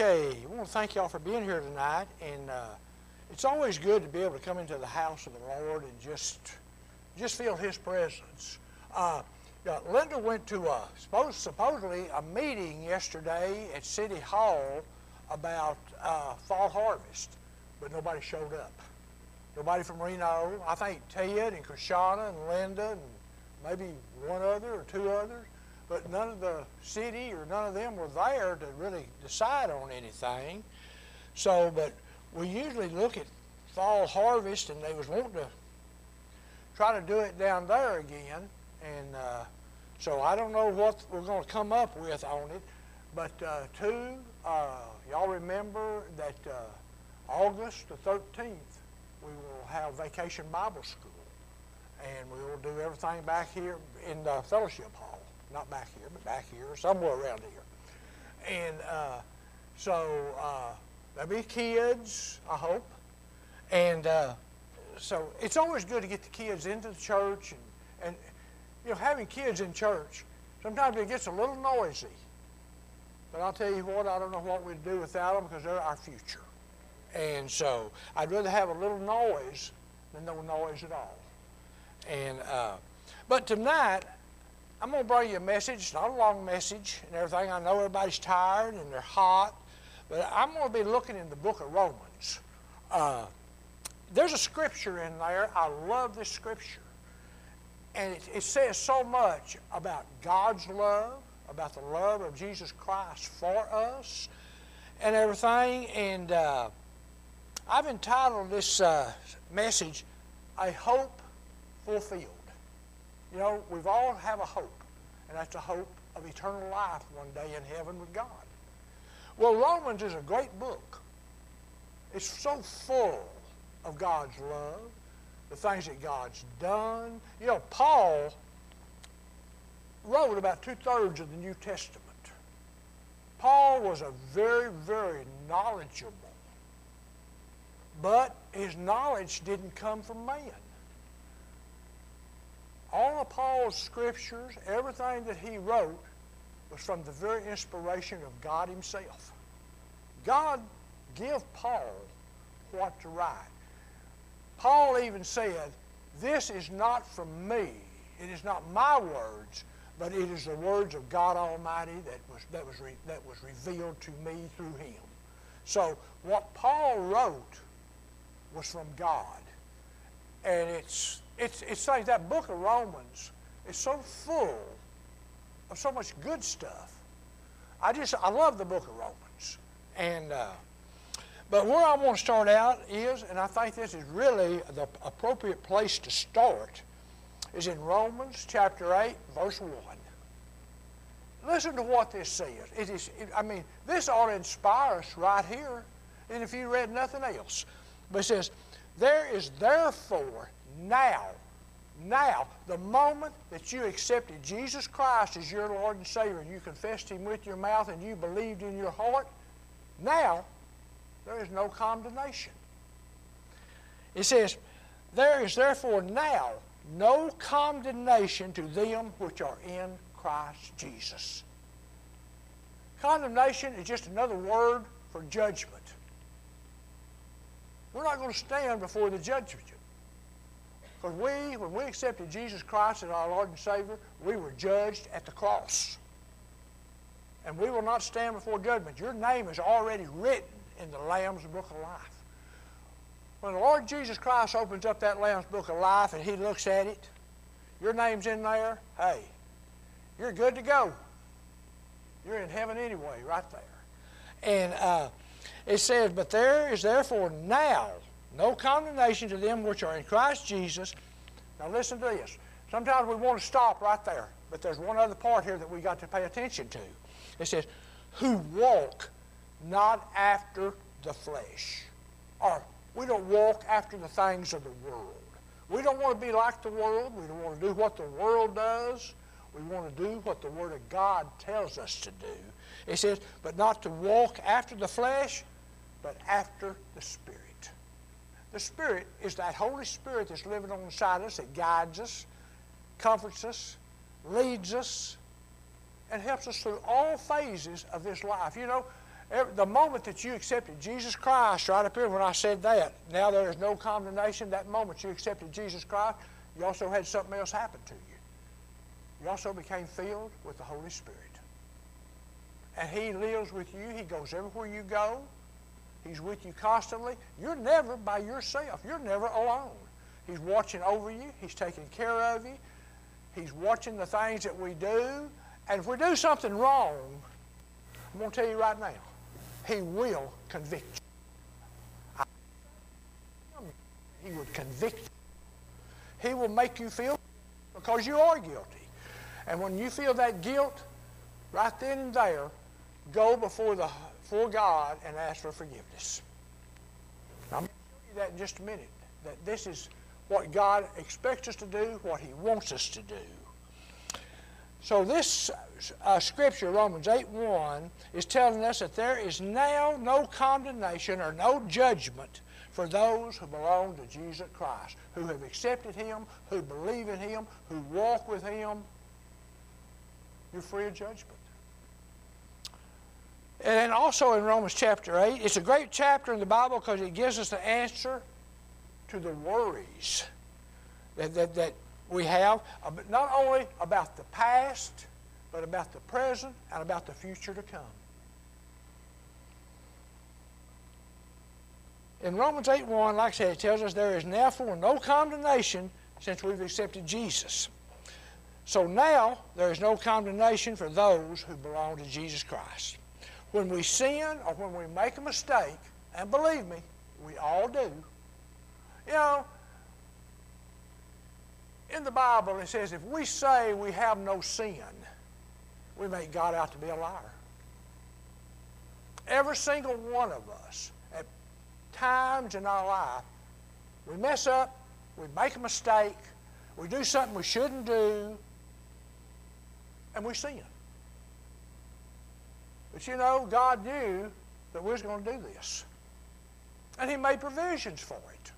Okay, I want to thank y'all for being here tonight, and uh, it's always good to be able to come into the house of the Lord and just just feel His presence. Uh, yeah, Linda went to a, suppose, supposedly a meeting yesterday at City Hall about uh, fall harvest, but nobody showed up. Nobody from Reno. I think Ted and Krishana and Linda and maybe one other or two others but none of the city or none of them were there to really decide on anything. So, but we usually look at fall harvest, and they was wanting to try to do it down there again, and uh, so I don't know what we're going to come up with on it. But uh, two, uh, y'all remember that uh, August the 13th, we will have Vacation Bible School, and we will do everything back here in the fellowship hall not back here, but back here, somewhere around here. And uh, so uh, there'll be kids, I hope. And uh, so it's always good to get the kids into the church. And, and, you know, having kids in church, sometimes it gets a little noisy. But I'll tell you what, I don't know what we'd do without them because they're our future. And so I'd rather have a little noise than no noise at all. And uh, but tonight I'm going to bring you a message, not a long message and everything. I know everybody's tired and they're hot, but I'm going to be looking in the book of Romans. Uh, there's a scripture in there. I love this scripture. And it, it, says so much about God's love, about the love of Jesus Christ for us, and everything. And uh, I've entitled this uh, message, A Hope Fulfilled. You know, we've all have a hope, and that's a hope of eternal life one day in heaven with God. Well, Romans is a great book. It's so full of God's love, the things that God's done. You know, Paul wrote about two thirds of the New Testament. Paul was a very, very knowledgeable, but his knowledge didn't come from man all of Paul's scriptures, everything that he wrote, was from the very inspiration of God Himself. God give Paul what to write. Paul even said, This is not from me. It is not my words, but it is the words of God Almighty that was, that was, re, that was revealed to me through Him. So what Paul wrote was from God. And it's it's, it's like that book of Romans is so full of so much good stuff. I just, I love the book of Romans. And, uh, but where I want to start out is, and I think this is really the appropriate place to start, is in Romans chapter 8, verse 1. Listen to what this says. It is, it, I mean, this ought to inspire us right here, and if you read nothing else. But it says, There is therefore now, now, the moment that you accepted Jesus Christ as your Lord and Savior and you confessed Him with your mouth and you believed in your heart, now there is no condemnation. It says, There is therefore now no condemnation to them which are in Christ Jesus. Condemnation is just another word for judgment. We're not going to stand before the judgment. Because we, when we accepted Jesus Christ as our Lord and Savior, we were judged at the cross. And we will not stand before judgment. Your name is already written in the Lamb's Book of Life. When the Lord Jesus Christ opens up that Lamb's Book of Life and He looks at it, your name's in there, hey, you're good to go. You're in heaven anyway, right there. And uh, it says, But there is therefore now no condemnation to them which are in Christ Jesus. Now listen to this. Sometimes we want to stop right there, but there's one other part here that we got to pay attention to. It says, who walk not after the flesh. Or we don't walk after the things of the world. We don't want to be like the world. We don't want to do what the world does. We want to do what the Word of God tells us to do. It says, but not to walk after the flesh, but after the Spirit. The Spirit is that Holy Spirit that's living on inside us that guides us, comforts us, leads us, and helps us through all phases of this life. You know, the moment that you accepted Jesus Christ, right up here when I said that, now there is no condemnation. That moment you accepted Jesus Christ, you also had something else happen to you. You also became filled with the Holy Spirit. And He lives with you. He goes everywhere you go. He's with you constantly. You're never by yourself. You're never alone. He's watching over you. He's taking care of you. He's watching the things that we do. And if we do something wrong, I'm going to tell you right now, He will convict you. He would convict you. He will make you feel because you are guilty. And when you feel that guilt, right then and there, go before the before God and ask for forgiveness. Now, I'm going to show you that in just a minute. That this is what God expects us to do, what He wants us to do. So this uh, scripture, Romans 8 1, is telling us that there is now no condemnation or no judgment for those who belong to Jesus Christ, who have accepted Him, who believe in Him, who walk with Him. You're free of judgment. And then also in Romans chapter 8, it's a great chapter in the Bible because it gives us the answer to the worries that, that, that we have, not only about the past, but about the present and about the future to come. In Romans 8 1, like I said, it tells us there is therefore no condemnation since we've accepted Jesus. So now there is no condemnation for those who belong to Jesus Christ. When we sin or when we make a mistake, and believe me, we all do, you know, in the Bible it says if we say we have no sin, we make God out to be a liar. Every single one of us, at times in our life, we mess up, we make a mistake, we do something we shouldn't do, and we sin. But you know, God knew that we was going to do this. And He made provisions for it.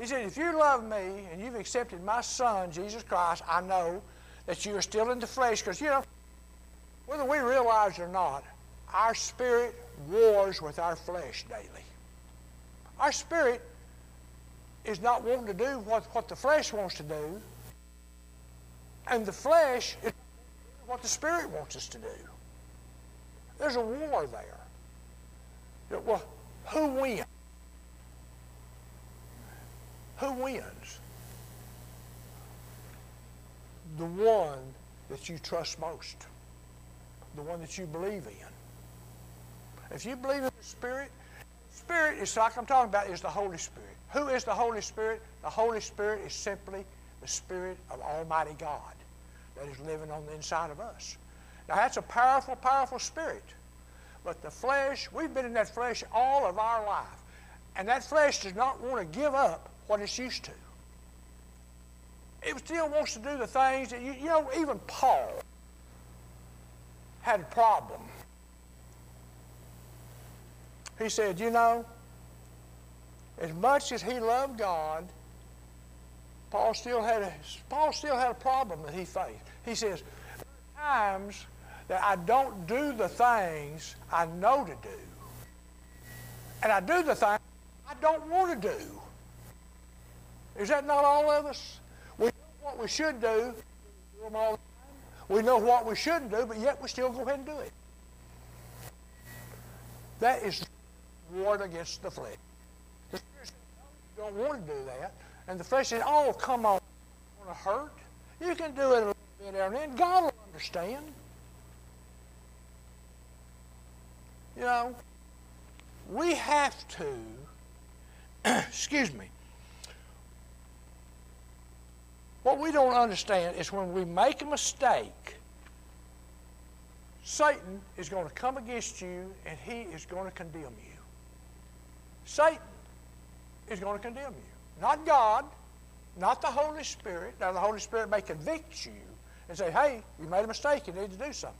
He said, if you love me and you've accepted my son, Jesus Christ, I know that you are still in the flesh. Because, you know, whether we realize it or not, our spirit wars with our flesh daily. Our spirit is not wanting to do what, what the flesh wants to do. And the flesh is what the spirit wants us to do. There's a war there. Well, who wins? Who wins? The one that you trust most, the one that you believe in. If you believe in the Spirit, Spirit is like I'm talking about is the Holy Spirit. Who is the Holy Spirit? The Holy Spirit is simply the Spirit of Almighty God that is living on the inside of us. Now, that's a powerful, powerful spirit. But the flesh, we've been in that flesh all of our life. And that flesh does not want to give up what it's used to. It still wants to do the things that, you, you know, even Paul had a problem. He said, you know, as much as he loved God, Paul still had a, Paul still had a problem that he faced. He says, times that I don't do the things I know to do. And I do the things I don't want to do. Is that not all of us? We know what we should do. We know what we shouldn't do, but yet we still go ahead and do it. That is war against the flesh. The Spirit says, no, you don't want to do that. And the flesh says, oh, come on, want to hurt? You can do it a little bit every and then. God will understand. You know, we have to, excuse me, what we don't understand is when we make a mistake, Satan is going to come against you and he is going to condemn you. Satan is going to condemn you. Not God, not the Holy Spirit. Now, the Holy Spirit may convict you and say, hey, you made a mistake, you need to do something.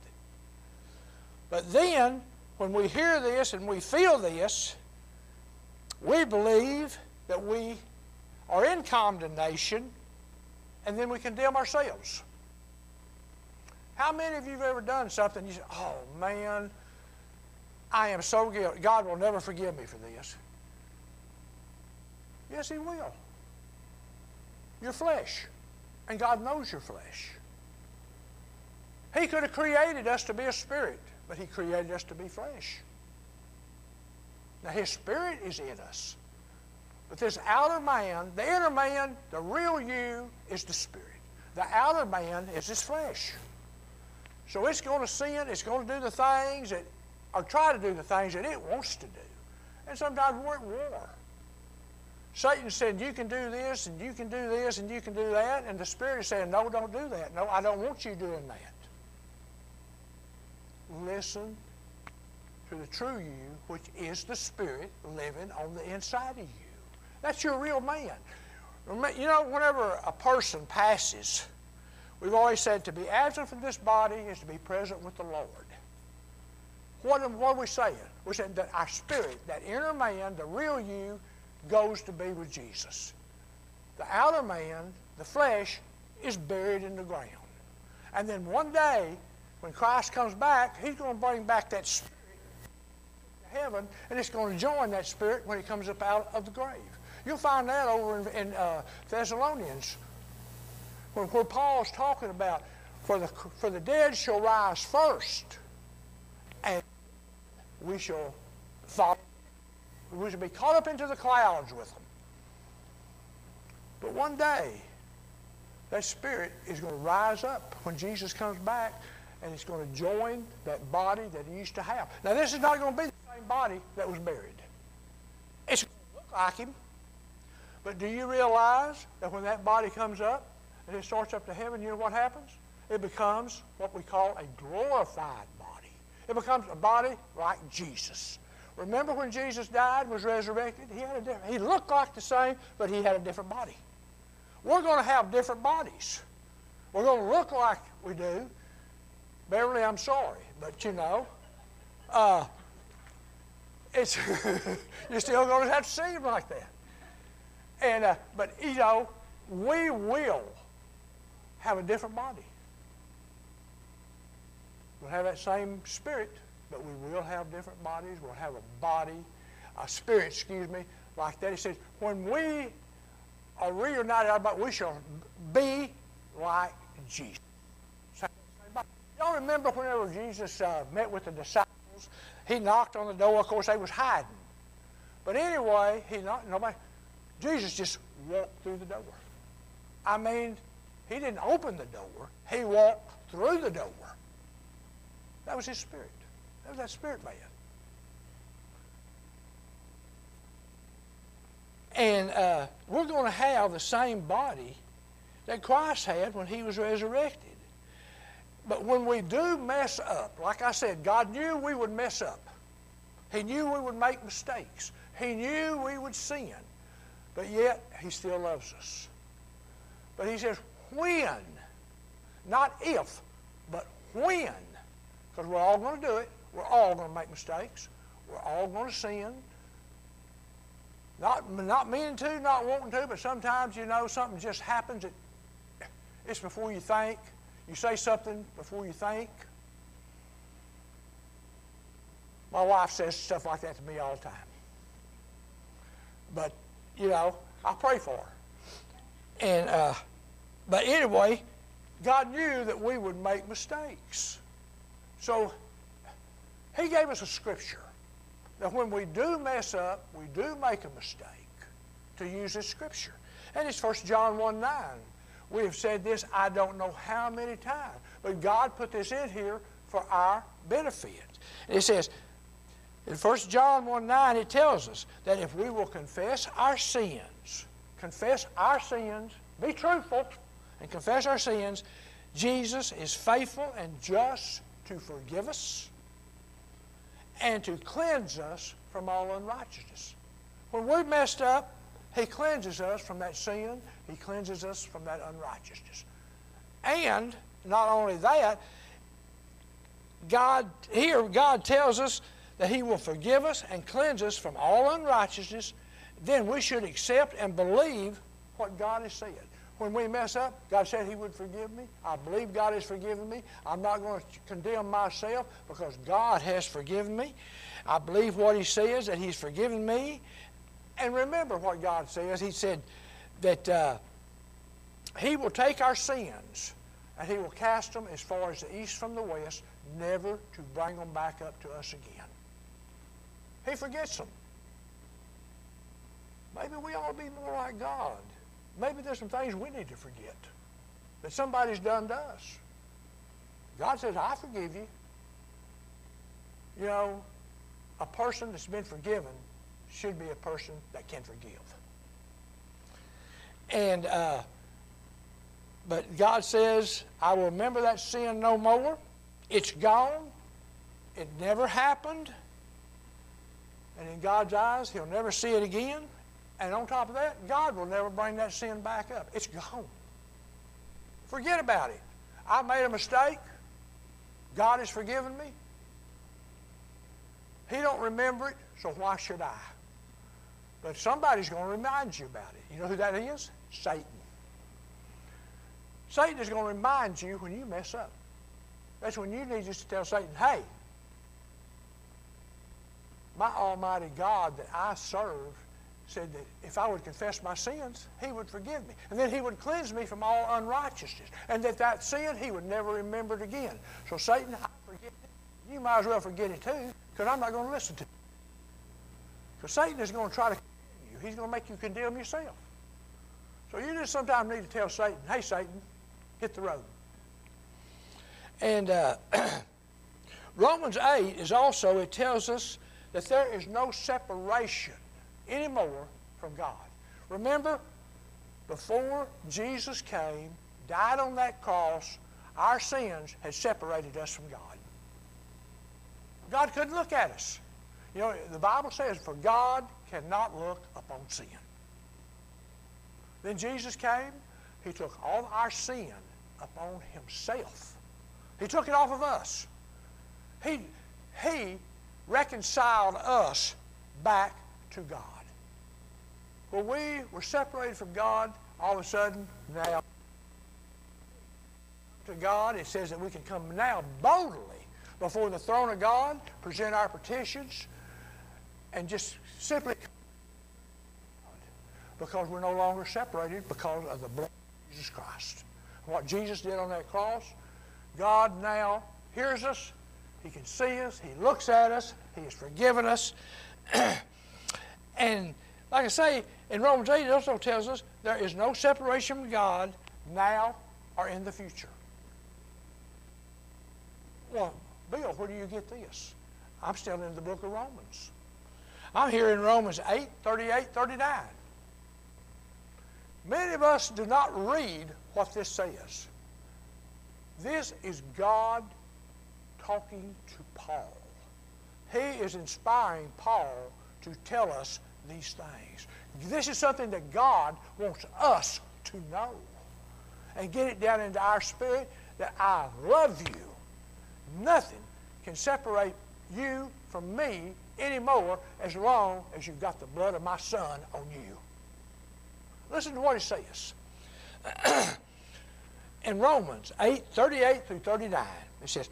But then, when we hear this and we feel this, we believe that we are in condemnation and then we condemn ourselves. How many of you have ever done something you say, oh man, I am so guilty. God will never forgive me for this. Yes, He will. Your flesh. And God knows your flesh. He could have created us to be a spirit, but He created us to be flesh. Now, His Spirit is in us. But this outer man, the inner man, the real you, is the Spirit. The outer man is his flesh. So it's going to sin, it's going to do the things that, or try to do the things that it wants to do. And sometimes we're at war. Satan said, You can do this, and you can do this, and you can do that. And the Spirit is saying, No, don't do that. No, I don't want you doing that. Listen to the true you, which is the Spirit living on the inside of you. That's your real man. You know, whenever a person passes, we've always said to be absent from this body is to be present with the Lord. What, what are we saying? We're saying that our spirit, that inner man, the real you, goes to be with Jesus. The outer man, the flesh, is buried in the ground. And then one day, when Christ comes back, he's going to bring back that spirit to heaven, and it's going to join that spirit when he comes up out of the grave. You'll find that over in, in uh, Thessalonians, where, where Paul's talking about, for the, for the dead shall rise first, and we shall follow. We shall be caught up into the clouds with them. But one day, that spirit is going to rise up when Jesus comes back and it's going to join that body that he used to have. Now, this is not going to be the same body that was buried. It's going to look like him. But do you realize that when that body comes up and it starts up to heaven, you know what happens? It becomes what we call a glorified body. It becomes a body like Jesus. Remember when Jesus died, was resurrected? He had a different, he looked like the same, but he had a different body. We're going to have different bodies. We're going to look like we do. Beverly, I'm sorry, but you know, uh, it's you're still going to have to see him like that. And uh, but you know, we will have a different body. We'll have that same spirit, but we will have different bodies. We'll have a body, a spirit, excuse me, like that. He says, when we are reunited, but we shall be like Jesus. Y'all remember whenever Jesus uh, met with the disciples, he knocked on the door. Of course, they was hiding. But anyway, he knocked. Nobody. Jesus just walked through the door. I mean, he didn't open the door, he walked through the door. That was his spirit. That was that spirit man. And uh, we're going to have the same body that Christ had when he was resurrected. But when we do mess up, like I said, God knew we would mess up. He knew we would make mistakes. He knew we would sin. But yet, He still loves us. But He says, when, not if, but when, because we're all going to do it. We're all going to make mistakes. We're all going to sin. Not, not meaning to, not wanting to, but sometimes, you know, something just happens. It, it's before you think. You say something before you think. My wife says stuff like that to me all the time. But you know, I pray for her. And, uh, but anyway, God knew that we would make mistakes. So He gave us a scripture that when we do mess up, we do make a mistake, to use this scripture. And it's 1 John 1 9. We have said this I don't know how many times, but God put this in here for our benefit. It says, in 1 John 1 9, it tells us that if we will confess our sins, confess our sins, be truthful, and confess our sins, Jesus is faithful and just to forgive us and to cleanse us from all unrighteousness. When we're messed up, He cleanses us from that sin, He cleanses us from that unrighteousness. And not only that, God, here, God tells us that He will forgive us and cleanse us from all unrighteousness, then we should accept and believe what God has said. when we mess up, God said He would forgive me. I believe God has forgiven me. I'm not going to condemn myself because God has forgiven me. I believe what He says, that He's forgiven me. And remember what God says. He said that uh, He will take our sins and He will cast them as far as the east from the west, never to bring them back up to us again. He forgets them. Maybe we ought to be more like God. Maybe there's some things we need to forget that somebody's done to us. God says, I forgive you. You know, a person that's been forgiven should be a person that can forgive. And, uh, but God says, I will remember that sin no more. It's gone. It never happened. And in God's eyes, He'll never see it again. And on top of that, God will never bring that sin back up. It's gone. Forget about it. I made a mistake. God has forgiven me. He don't remember it, so why should I? But somebody's going to remind you about it. You know who that is? Satan. Satan is going to remind you when you mess up. That's when you need just to tell Satan, hey, my Almighty God that I serve said that if I would confess my sins, He would forgive me. And then He would cleanse me from all unrighteousness. And that that sin, He would never remember it again. So Satan, I forget it. You might as well forget it too, because I'm not going to listen to you. Because Satan is going to try to. He's going to make you condemn yourself. So you just sometimes need to tell Satan, hey, Satan, hit the road. And uh, Romans 8 is also, it tells us that there is no separation anymore from God. Remember, before Jesus came, died on that cross, our sins had separated us from God. God couldn't look at us. You know, the Bible says, for God cannot look upon sin. Then Jesus came, He took all our sin upon Himself. He took it off of us. He, he reconciled us back to God. When we were separated from God, all of a sudden, now to God, it says that we can come now boldly before the throne of God, present our petitions, and just simply because we're no longer separated because of the blood of Jesus Christ. What Jesus did on that cross, God now hears us, He can see us, He looks at us, He has forgiven us. and like I say, in Romans 8, it also tells us there is no separation from God now or in the future. Well, Bill, where do you get this? I'm still in the book of Romans. I'm here in Romans 8, 38, 39. Many of us do not read what this says. This is God talking to Paul. He is inspiring Paul to tell us these things. This is something that God wants us to know and get it down into our spirit that I love you. Nothing can separate you from me anymore as long as you've got the blood of my son on you. Listen to what he says. In Romans 8, 38 through 39, it says,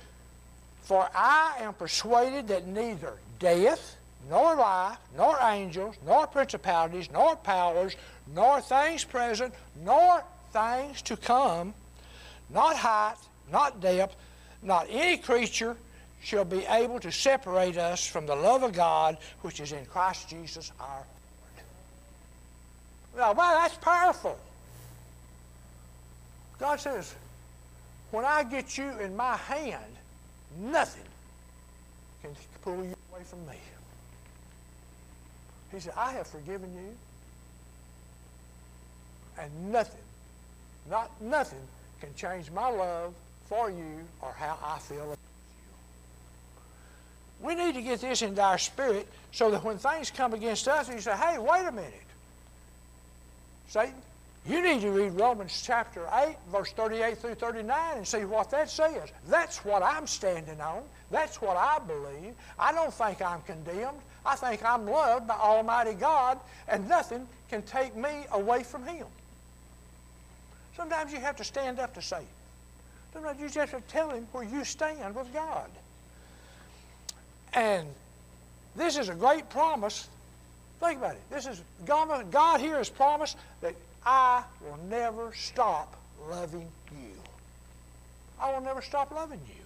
For I am persuaded that neither death, nor life, nor angels, nor principalities, nor powers, nor things present, nor things to come, not height, not depth, not any creature shall be able to separate us from the love of God which is in Christ Jesus our Lord. Now, wow, that's powerful. God says, when I get you in my hand, nothing can pull you away from me. He said, I have forgiven you. And nothing, not nothing, can change my love for you or how I feel about you. We need to get this into our spirit so that when things come against us, you say, hey, wait a minute. Satan, you need to read Romans chapter 8, verse 38 through 39 and see what that says. That's what I'm standing on. That's what I believe. I don't think I'm condemned. I think I'm loved by Almighty God, and nothing can take me away from Him. Sometimes you have to stand up to Satan. Sometimes you just have to tell him where you stand with God. And this is a great promise. Think about it. This is God, God here has promised that I will never stop loving you. I will never stop loving you.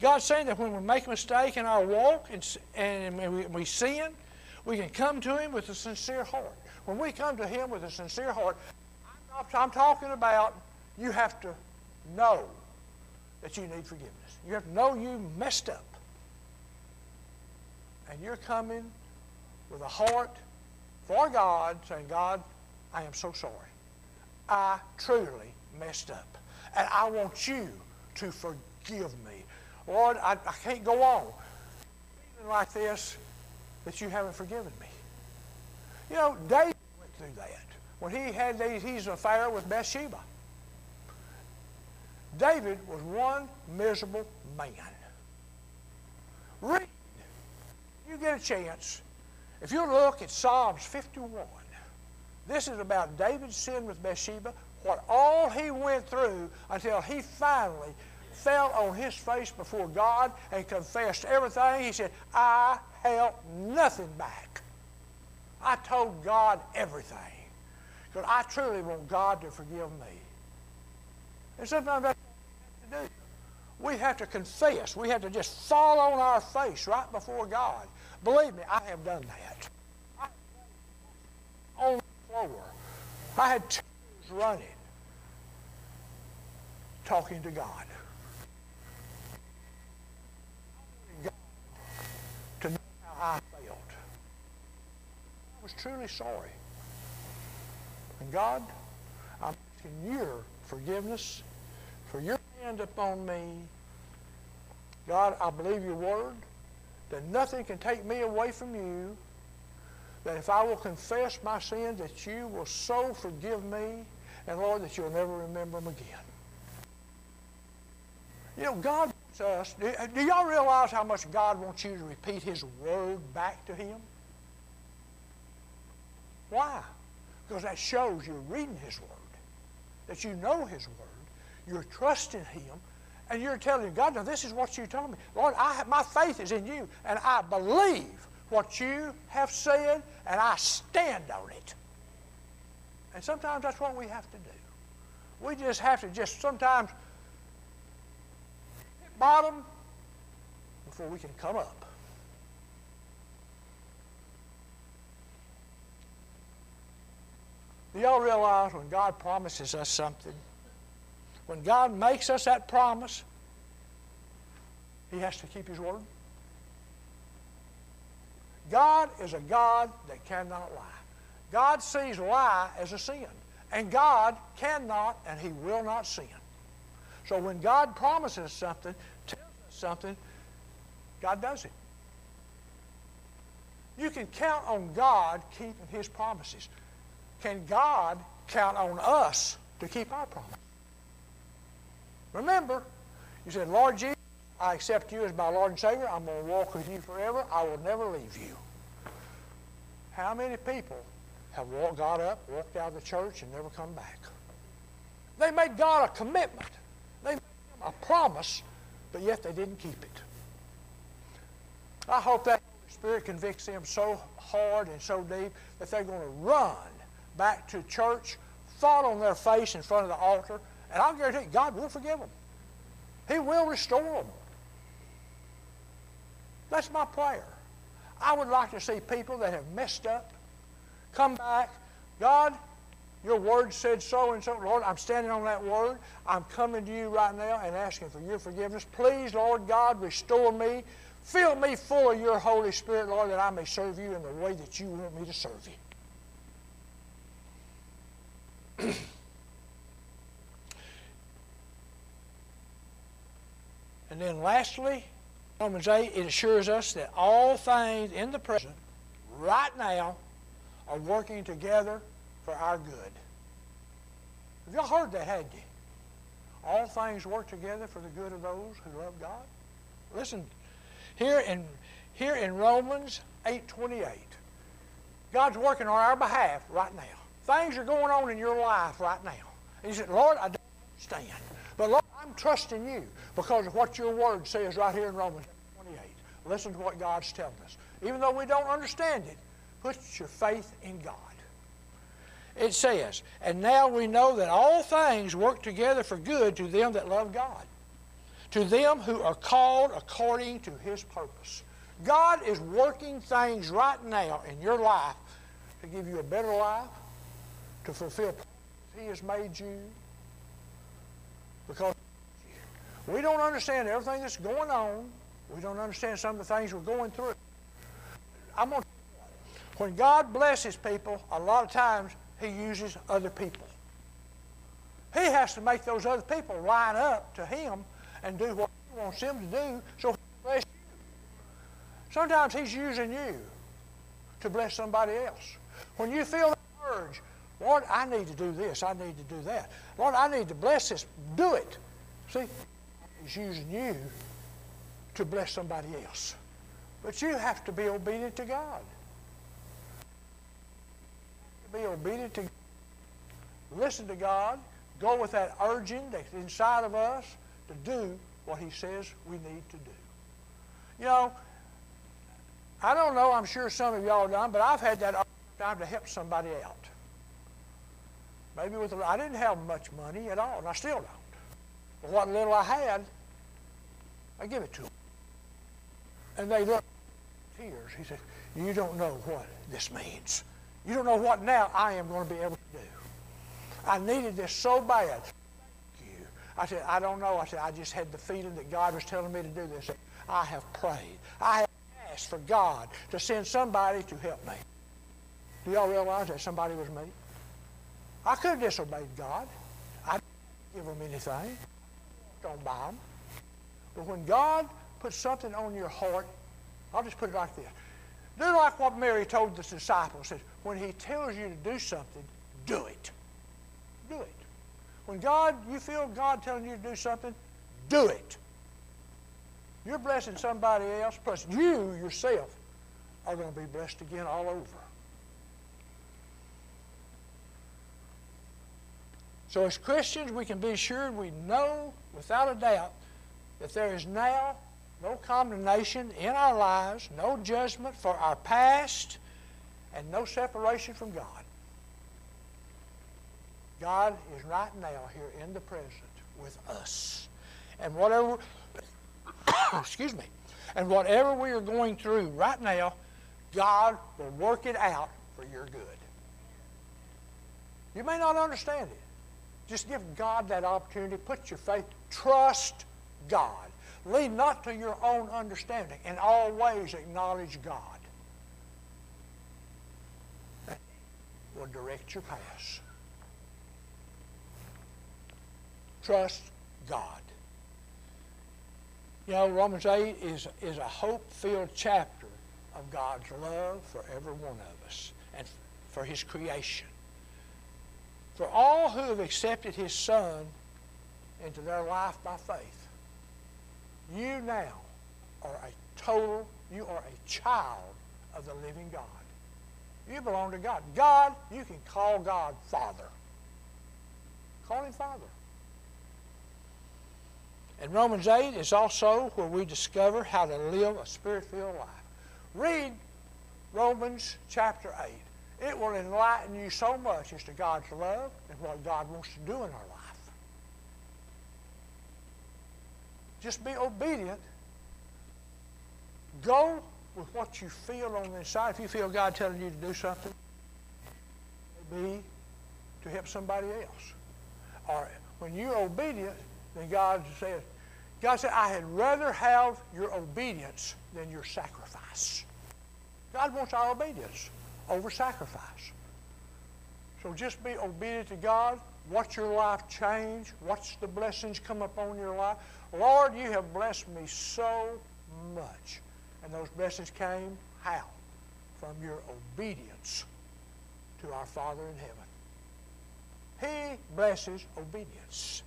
God's saying that when we make a mistake in our walk and, and we, we sin, we can come to Him with a sincere heart. When we come to Him with a sincere heart, I'm, I'm talking about you have to know that you need forgiveness. You have to know you messed up. And you're coming with a heart for God saying, God, I am so sorry. I truly messed up. And I want you to forgive me. Lord, I, I can't go on feeling like this that you haven't forgiven me. You know, David went through that when he had these, his affair with Bathsheba. David was one miserable man. Read. You get a chance. If you look at Psalms 51, this is about David's sin with Bathsheba, what all he went through until he finally fell on his face before God and confessed everything. He said, I held nothing back. I told God everything. Because I truly want God to forgive me. And sometimes that's what we have to do. We have to confess. We have to just fall on our face right before God. Believe me, I have done that. On the floor. I had tears running, talking to God. To know how I. I was truly sorry. And God, I'm asking your forgiveness for your hand upon me. God, I believe your word that nothing can take me away from you. That if I will confess my sins, that you will so forgive me, and Lord, that you'll never remember them again. You know, God wants us. Do, do y'all realize how much God wants you to repeat His word back to Him? Why? Because that shows you're reading His word, that you know His word, you're trusting Him, and you're telling God, now this is what you told me. Lord, I, my faith is in you, and I believe what you have said, and I stand on it. And sometimes that's what we have to do. We just have to just sometimes hit bottom before we can come up. Do y'all realize when God promises us something, when God makes us that promise, He has to keep His word. God is a God that cannot lie. God sees lie as a sin. And God cannot and He will not sin. So when God promises something, tells us something, God does it. You can count on God keeping His promises. Can God count on us to keep our promise? Remember, you said, Lord Jesus, I accept you as my Lord and Savior. I'm going to walk with you forever. I will never leave you. How many people have walked, got up, walked out of the church, and never come back? They made God a commitment. They made a promise, but yet they didn't keep it. I hope that Spirit convicts them so hard and so deep that they're going to run back to church, fall on their face in front of the altar, and I'll guarantee you, God will forgive them. He will restore them. That's my prayer. I would like to see people that have messed up come back. God, your word said so and so. Lord, I'm standing on that word. I'm coming to you right now and asking for your forgiveness. Please, Lord God, restore me. Fill me full of your Holy Spirit, Lord, that I may serve you in the way that you want me to serve you. And then lastly, Romans 8, it assures us that all things in the present, right now, are working together for our good. Have y'all heard that, hadn't you? All things work together for the good of those who love God. Listen, here in, here in Romans 8.28, God's working on our behalf right now. Things are going on in your life right now. And you say, Lord, I don't understand. I'm trusting you because of what your word says right here in Romans 28. Listen to what God's telling us. Even though we don't understand it, put your faith in God. It says, And now we know that all things work together for good to them that love God, to them who are called according to his purpose. God is working things right now in your life to give you a better life, to fulfill He has made you. Because we don't understand everything that's going on. We don't understand some of the things we're going through. I'm going to, when God blesses people, a lot of times He uses other people. He has to make those other people line up to Him and do what He wants them to do so He bless you. Sometimes He's using you to bless somebody else. When you feel that urge, Lord, I need to do this, I need to do that. Lord, I need to bless this. Do it. See, Using you to bless somebody else. But you have to be obedient to God. Be obedient to God. Listen to God. Go with that urging that's inside of us to do what He says we need to do. You know, I don't know, I'm sure some of y'all done, but I've had that time to help somebody out. Maybe with, I didn't have much money at all, and I still don't. But what little I had, I give it to them. And they look, tears. He said, you don't know what this means. You don't know what now I am going to be able to do. I needed this so bad. You. I said, I don't know. I said, I just had the feeling that God was telling me to do this. I have prayed. I have asked for God to send somebody to help me. Do y'all realize that somebody was me? I could have disobeyed God. I didn't give them anything. Don't buy them. But when God puts something on your heart, I'll just put it like this. Do like what Mary told the disciples. Says, when he tells you to do something, do it. Do it. When God, you feel God telling you to do something, do it. You're blessing somebody else, plus you yourself are going to be blessed again all over. So, as Christians, we can be assured we know without a doubt that there is now no condemnation in our lives, no judgment for our past, and no separation from God. God is right now here in the present with us. And whatever, excuse me, and whatever we are going through right now, God will work it out for your good. You may not understand it. Just give God that opportunity. Put your faith. Trust God. Lean not to your own understanding and always acknowledge God. Will direct your path. Trust God. You know, Romans 8 is, is a hope-filled chapter of God's love for every one of us and for his creation. For all who have accepted his Son into their life by faith, you now are a total, you are a child of the living God. You belong to God. God, you can call God Father. Call him Father. And Romans 8 is also where we discover how to live a spirit-filled life. Read Romans chapter 8. It will enlighten you so much as to God's love and what God wants to do in our life. Just be obedient. Go with what you feel on the inside. If you feel God telling you to do something, be to help somebody else. Or when you're obedient, then God says, God said, I had rather have your obedience than your sacrifice. God wants our obedience over sacrifice. So just be obedient to God. Watch your life change. Watch the blessings come upon your life. Lord, you have blessed me so much. And those blessings came how? From your obedience to our Father in heaven. He blesses obedience.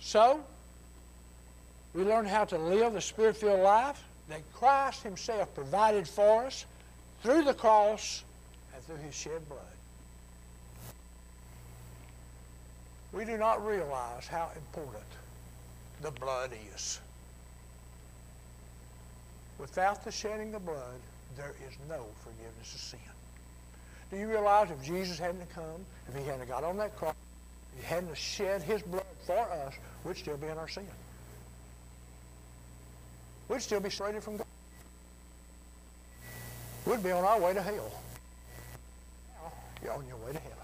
So, we learn how to live the spirit-filled life that Christ himself provided for us through the cross and through his shed blood. We do not realize how important the blood is. Without the shedding of blood, there is no forgiveness of sin. Do you realize if Jesus hadn't come, if he hadn't got on that cross, if he hadn't shed his blood for us, we'd still be in our sin. We'd still be separated from God. We'd be on our way to hell. You're on your way to heaven.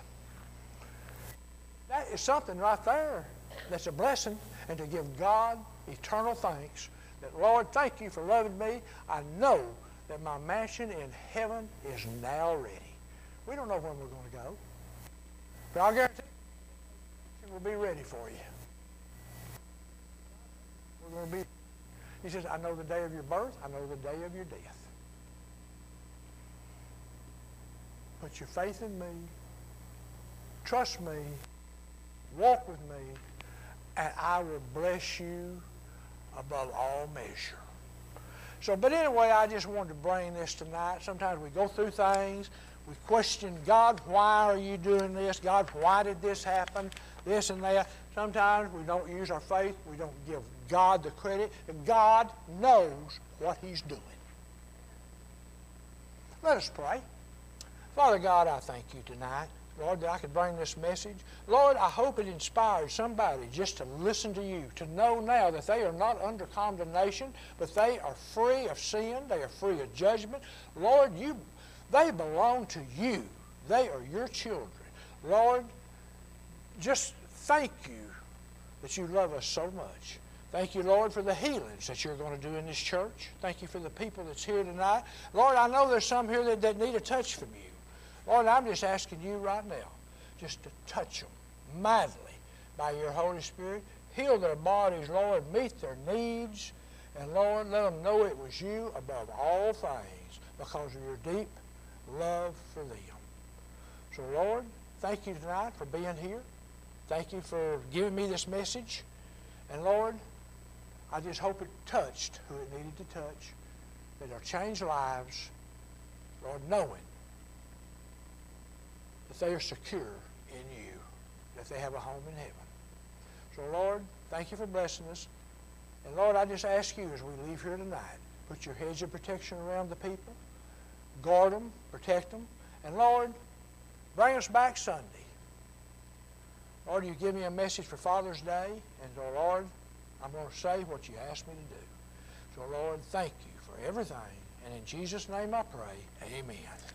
That is something right there that's a blessing, and to give God eternal thanks that, Lord, thank you for loving me. I know that my mansion in heaven is now ready. We don't know when we're going to go, but I guarantee it will be ready for you. We're going to be. He says, I know the day of your birth. I know the day of your death. Put your faith in me. Trust me. Walk with me. And I will bless you above all measure. So, but anyway, I just wanted to bring this tonight. Sometimes we go through things, we question God, why are you doing this? God, why did this happen? This and that. Sometimes we don't use our faith, we don't give God the credit, God knows what He's doing. Let us pray. Father God, I thank you tonight. Lord, that I could bring this message. Lord, I hope it inspires somebody just to listen to you, to know now that they are not under condemnation, but they are free of sin, they are free of judgment. Lord, you, they belong to you. They are your children. Lord, just thank you that you love us so much. Thank you, Lord, for the healings that you're going to do in this church. Thank you for the people that's here tonight. Lord, I know there's some here that, that need a touch from you. Lord, I'm just asking you right now just to touch them mightily by your Holy Spirit. Heal their bodies, Lord. Meet their needs. And Lord, let them know it was you above all things because of your deep love for them. So, Lord, thank you tonight for being here. Thank you for giving me this message. And Lord, I just hope it touched who it needed to touch, that it'll change lives, Lord, knowing they are secure in you, that they have a home in heaven. So, Lord, thank you for blessing us. And, Lord, I just ask you as we leave here tonight, put your hedge of protection around the people, guard them, protect them, and, Lord, bring us back Sunday. Lord, you give me a message for Father's Day, and, oh, Lord, I'm going to say what you asked me to do. So, Lord, thank you for everything. And in Jesus' name I pray, amen.